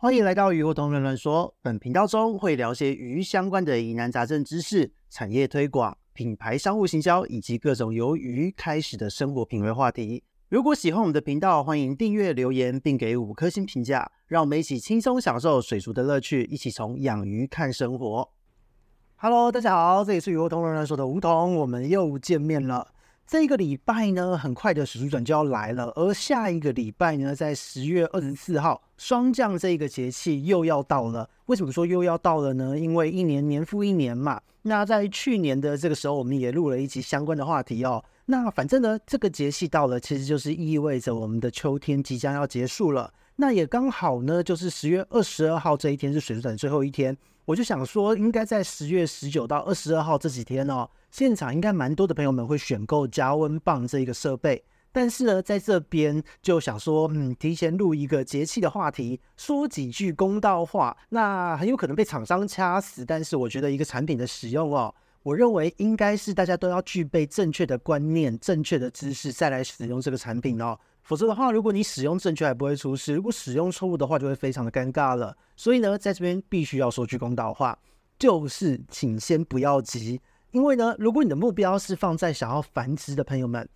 欢迎来到鱼活通乱乱说。本频道中会聊些鱼相关的疑难杂症知识、产业推广、品牌商务行销以及各种由鱼开始的生活品味话题。如果喜欢我们的频道，欢迎订阅、留言并给五颗星评价，让我们一起轻松享受水族的乐趣，一起从养鱼看生活。Hello，大家好，这里是鱼活通乱乱说的梧桐，我们又见面了。这个礼拜呢，很快的水族展就要来了，而下一个礼拜呢，在十月二十四号，霜降这个节气又要到了。为什么说又要到了呢？因为一年年复一年嘛。那在去年的这个时候，我们也录了一期相关的话题哦。那反正呢，这个节气到了，其实就是意味着我们的秋天即将要结束了。那也刚好呢，就是十月二十二号这一天是水族展最后一天。我就想说，应该在十月十九到二十二号这几天哦。现场应该蛮多的朋友们会选购加温棒这一个设备，但是呢，在这边就想说，嗯，提前录一个节气的话题，说几句公道话，那很有可能被厂商掐死。但是我觉得一个产品的使用哦，我认为应该是大家都要具备正确的观念、正确的知识再来使用这个产品哦。否则的话，如果你使用正确还不会出事，如果使用错误的话，就会非常的尴尬了。所以呢，在这边必须要说句公道话，就是请先不要急。因为呢，如果你的目标是放在想要繁殖的朋友们，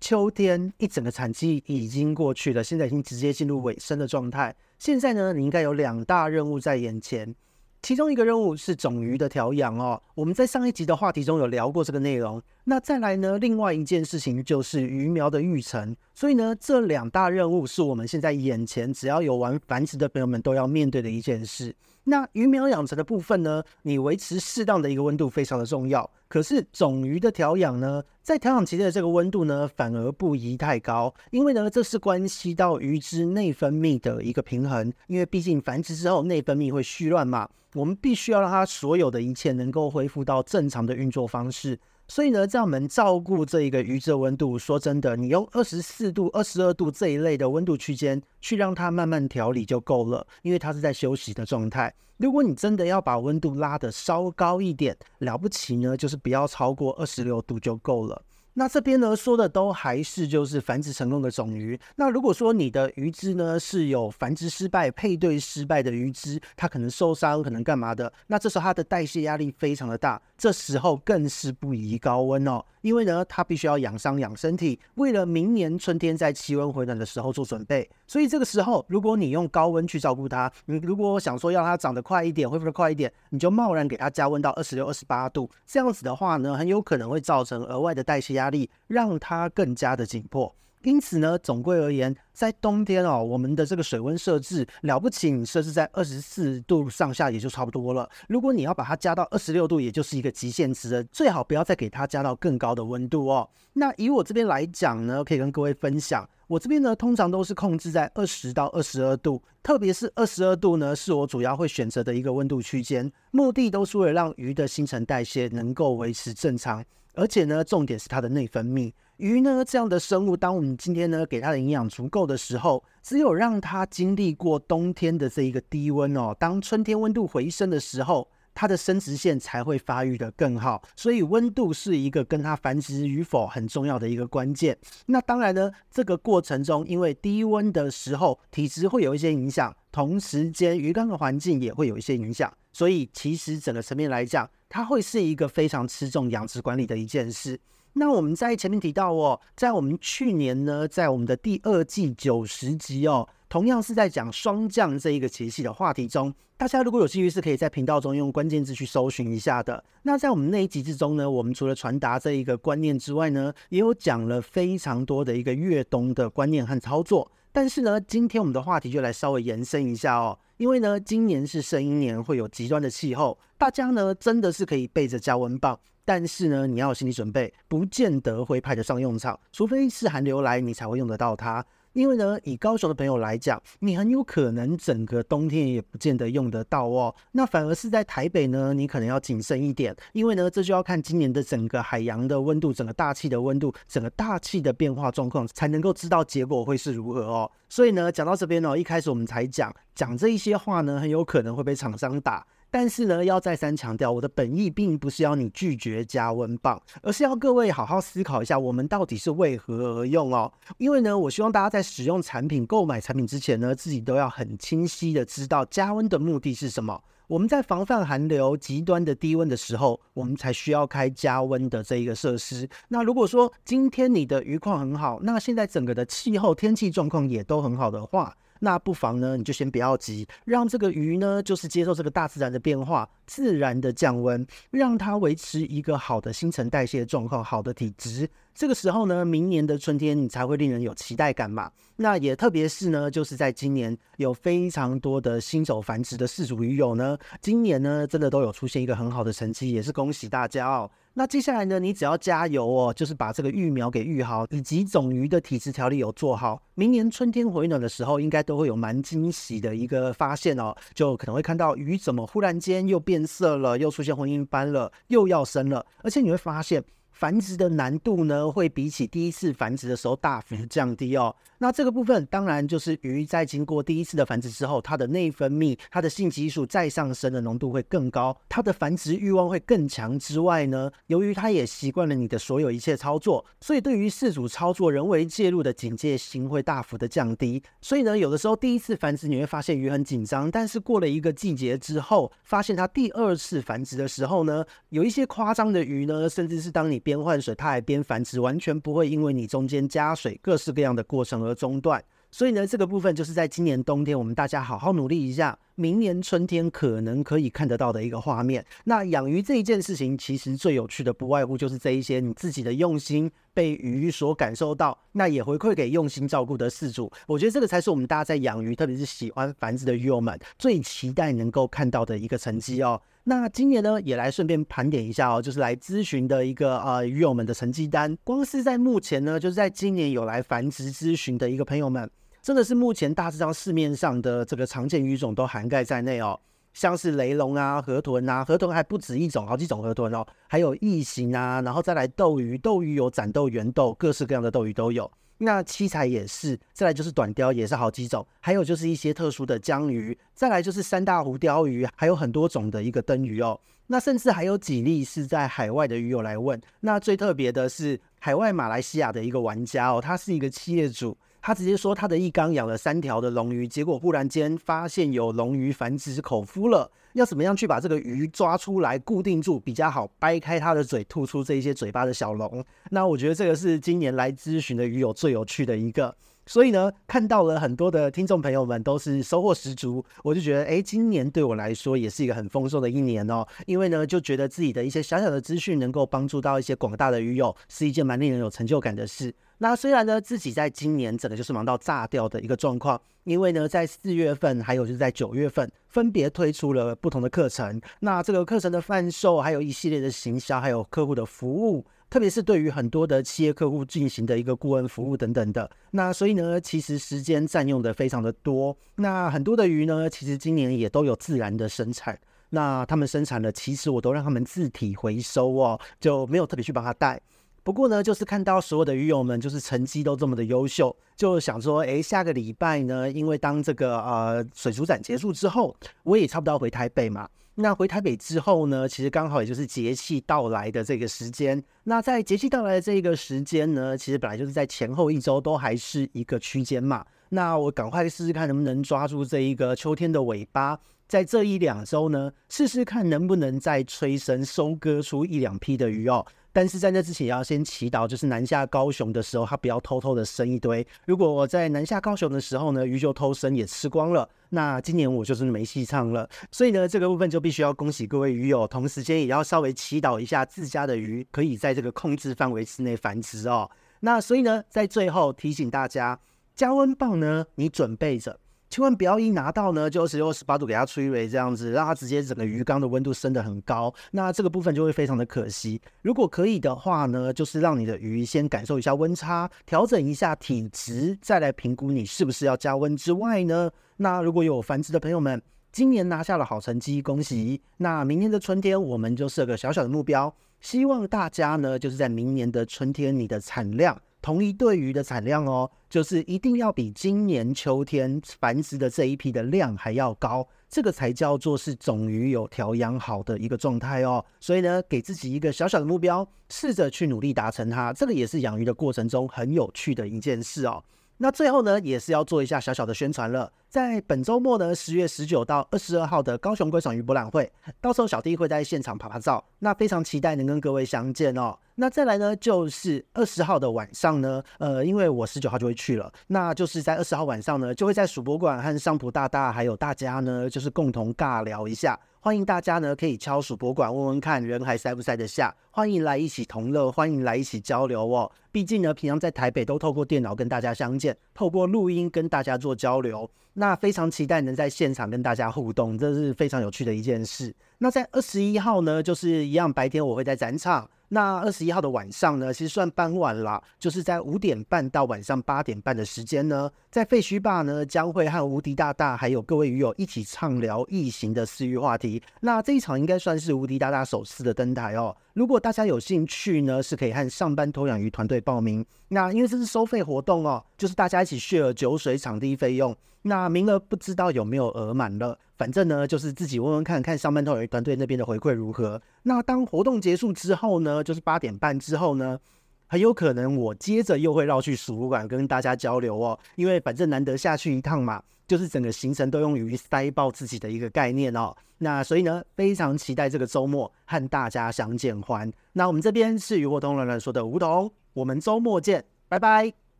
秋天一整个产季已经过去了，现在已经直接进入尾声的状态。现在呢，你应该有两大任务在眼前，其中一个任务是种鱼的调养哦。我们在上一集的话题中有聊过这个内容。那再来呢，另外一件事情就是鱼苗的育成。所以呢，这两大任务是我们现在眼前只要有玩繁殖的朋友们都要面对的一件事。那鱼苗养成的部分呢，你维持适当的一个温度非常的重要。可是种鱼的调养呢，在调养期间的这个温度呢，反而不宜太高，因为呢，这是关系到鱼之内分泌的一个平衡。因为毕竟繁殖之后内分泌会絮乱嘛，我们必须要让它所有的一切能够恢恢复到正常的运作方式。所以呢，在我们照顾这一个鱼只的温度，说真的，你用二十四度、二十二度这一类的温度区间去让它慢慢调理就够了，因为它是在休息的状态。如果你真的要把温度拉得稍高一点，了不起呢，就是不要超过二十六度就够了。那这边呢，说的都还是就是繁殖成功的种鱼。那如果说你的鱼只呢，是有繁殖失败、配对失败的鱼只，它可能受伤，可能干嘛的？那这时候它的代谢压力非常的大，这时候更是不宜高温哦。因为呢，它必须要养伤养身体，为了明年春天在气温回暖的时候做准备。所以这个时候，如果你用高温去照顾它，你如果想说要它长得快一点，恢复的快一点，你就贸然给它加温到二十六、二十八度，这样子的话呢，很有可能会造成额外的代谢压压力，让它更加的紧迫。因此呢，总归而言，在冬天哦，我们的这个水温设置了不起，设置在二十四度上下也就差不多了。如果你要把它加到二十六度，也就是一个极限值了，最好不要再给它加到更高的温度哦。那以我这边来讲呢，可以跟各位分享，我这边呢通常都是控制在二十到二十二度，特别是二十二度呢，是我主要会选择的一个温度区间，目的都是为了让鱼的新陈代谢能够维持正常，而且呢，重点是它的内分泌。鱼呢，这样的生物，当我们今天呢给它的营养足够的时候，只有让它经历过冬天的这一个低温哦，当春天温度回升的时候，它的生殖腺才会发育得更好。所以温度是一个跟它繁殖与否很重要的一个关键。那当然呢，这个过程中，因为低温的时候体质会有一些影响，同时间鱼缸的环境也会有一些影响。所以其实整个层面来讲，它会是一个非常吃重养殖管理的一件事。那我们在前面提到哦，在我们去年呢，在我们的第二季九十集哦，同样是在讲霜降这一个节气的话题中，大家如果有兴趣是可以在频道中用关键字去搜寻一下的。那在我们那一集之中呢，我们除了传达这一个观念之外呢，也有讲了非常多的一个越冬的观念和操作。但是呢，今天我们的话题就来稍微延伸一下哦，因为呢，今年是圣婴年，会有极端的气候，大家呢真的是可以背着加温棒。但是呢，你要有心理准备，不见得会派得上用场，除非是寒流来，你才会用得到它。因为呢，以高雄的朋友来讲，你很有可能整个冬天也不见得用得到哦。那反而是在台北呢，你可能要谨慎一点，因为呢，这就要看今年的整个海洋的温度、整个大气的温度、整个大气的变化状况，才能够知道结果会是如何哦。所以呢，讲到这边呢，一开始我们才讲讲这一些话呢，很有可能会被厂商打。但是呢，要再三强调，我的本意并不是要你拒绝加温棒，而是要各位好好思考一下，我们到底是为何而用哦。因为呢，我希望大家在使用产品、购买产品之前呢，自己都要很清晰的知道加温的目的是什么。我们在防范寒流、极端的低温的时候，我们才需要开加温的这一个设施。那如果说今天你的鱼况很好，那现在整个的气候天气状况也都很好的话，那不妨呢，你就先不要急，让这个鱼呢，就是接受这个大自然的变化，自然的降温，让它维持一个好的新陈代谢状况，好的体质。这个时候呢，明年的春天你才会令人有期待感嘛。那也特别是呢，就是在今年有非常多的新手繁殖的饲主鱼友呢，今年呢真的都有出现一个很好的成绩，也是恭喜大家哦。那接下来呢，你只要加油哦，就是把这个育苗给育好，以及种鱼的体质调理有做好，明年春天回暖的时候，应该都会有蛮惊喜的一个发现哦。就可能会看到鱼怎么忽然间又变色了，又出现婚姻斑了，又要生了，而且你会发现。繁殖的难度呢，会比起第一次繁殖的时候大幅降低哦。那这个部分当然就是鱼在经过第一次的繁殖之后，它的内分泌、它的性激素再上升的浓度会更高，它的繁殖欲望会更强。之外呢，由于它也习惯了你的所有一切操作，所以对于饲主操作人为介入的警戒心会大幅的降低。所以呢，有的时候第一次繁殖你会发现鱼很紧张，但是过了一个季节之后，发现它第二次繁殖的时候呢，有一些夸张的鱼呢，甚至是当你边换水，它还边繁殖，完全不会因为你中间加水各式各样的过程而中断。所以呢，这个部分就是在今年冬天，我们大家好好努力一下，明年春天可能可以看得到的一个画面。那养鱼这一件事情，其实最有趣的不外乎就是这一些你自己的用心被鱼所感受到，那也回馈给用心照顾的饲主。我觉得这个才是我们大家在养鱼，特别是喜欢繁殖的鱼友们最期待能够看到的一个成绩哦。那今年呢，也来顺便盘点一下哦，就是来咨询的一个呃鱼友们的成绩单。光是在目前呢，就是在今年有来繁殖咨询的一个朋友们，真的是目前大致上市面上的这个常见鱼种都涵盖在内哦，像是雷龙啊、河豚啊，河豚还不止一种，好几种河豚哦，还有异形啊，然后再来斗鱼，斗鱼有斩斗、圆斗，各式各样的斗鱼都有。那七彩也是，再来就是短鲷也是好几种，还有就是一些特殊的江鱼，再来就是三大湖鲷鱼，还有很多种的一个灯鱼哦。那甚至还有几例是在海外的鱼友来问，那最特别的是海外马来西亚的一个玩家哦，他是一个企业主。他直接说，他的一缸养了三条的龙鱼，结果忽然间发现有龙鱼繁殖口孵了，要怎么样去把这个鱼抓出来固定住比较好，掰开它的嘴吐出这一些嘴巴的小龙。那我觉得这个是今年来咨询的鱼友最有趣的一个。所以呢，看到了很多的听众朋友们都是收获十足，我就觉得，哎，今年对我来说也是一个很丰收的一年哦。因为呢，就觉得自己的一些小小的资讯能够帮助到一些广大的鱼友，是一件蛮令人有成就感的事。那虽然呢，自己在今年整个就是忙到炸掉的一个状况，因为呢，在四月份还有就是在九月份，分别推出了不同的课程。那这个课程的贩售，还有一系列的行销，还有客户的服务。特别是对于很多的企业客户进行的一个顾问服务等等的，那所以呢，其实时间占用的非常的多。那很多的鱼呢，其实今年也都有自然的生产。那他们生产的，其实我都让他们自体回收哦，就没有特别去帮他带。不过呢，就是看到所有的鱼友们就是成绩都这么的优秀，就想说，诶，下个礼拜呢，因为当这个呃水族展结束之后，我也差不多要回台北嘛。那回台北之后呢，其实刚好也就是节气到来的这个时间。那在节气到来的这个时间呢，其实本来就是在前后一周都还是一个区间嘛。那我赶快试试看能不能抓住这一个秋天的尾巴，在这一两周呢，试试看能不能再催生收割出一两批的鱼哦。但是在那之前要先祈祷，就是南下高雄的时候，它不要偷偷的生一堆。如果我在南下高雄的时候呢，鱼就偷生也吃光了，那今年我就是没戏唱了。所以呢，这个部分就必须要恭喜各位鱼友，同时间也要稍微祈祷一下自家的鱼可以在这个控制范围之内繁殖哦。那所以呢，在最后提醒大家，加温棒呢，你准备着。千万不要一拿到呢，就十六、十八度给它吹雷这样子，让它直接整个鱼缸的温度升得很高，那这个部分就会非常的可惜。如果可以的话呢，就是让你的鱼先感受一下温差，调整一下体质，再来评估你是不是要加温之外呢，那如果有繁殖的朋友们，今年拿下了好成绩，恭喜！那明年的春天，我们就设个小小的目标，希望大家呢，就是在明年的春天，你的产量。同一对鱼的产量哦，就是一定要比今年秋天繁殖的这一批的量还要高，这个才叫做是种鱼有调养好的一个状态哦。所以呢，给自己一个小小的目标，试着去努力达成它，这个也是养鱼的过程中很有趣的一件事哦。那最后呢，也是要做一下小小的宣传了。在本周末呢，十月十九到二十二号的高雄观赏鱼博览会，到时候小弟会在现场拍拍照，那非常期待能跟各位相见哦。那再来呢，就是二十号的晚上呢，呃，因为我十九号就会去了，那就是在二十号晚上呢，就会在鼠博馆和上普大大还有大家呢，就是共同尬聊一下。欢迎大家呢，可以敲鼠博馆问问看人还塞不塞得下。欢迎来一起同乐，欢迎来一起交流哦。毕竟呢，平常在台北都透过电脑跟大家相见，透过录音跟大家做交流。那那非常期待能在现场跟大家互动，这是非常有趣的一件事。那在二十一号呢，就是一样白天我会在展场。那二十一号的晚上呢，其实算傍晚了，就是在五点半到晚上八点半的时间呢，在废墟吧呢，将会和无敌大大还有各位鱼友一起畅聊异形的饲育话题。那这一场应该算是无敌大大首次的登台哦。如果大家有兴趣呢，是可以和上班偷养鱼团队报名。那因为这是收费活动哦，就是大家一起 share 酒水场地费用。那名额不知道有没有额满了，反正呢就是自己问问看看上班偷养鱼团队那边的回馈如何。那当活动结束之后呢，就是八点半之后呢，很有可能我接着又会绕去鼠馆跟大家交流哦，因为反正难得下去一趟嘛，就是整个行程都用于塞爆自己的一个概念哦。那所以呢，非常期待这个周末和大家相见欢。那我们这边是鱼活通乱乱说的吴桐，我们周末见，拜拜。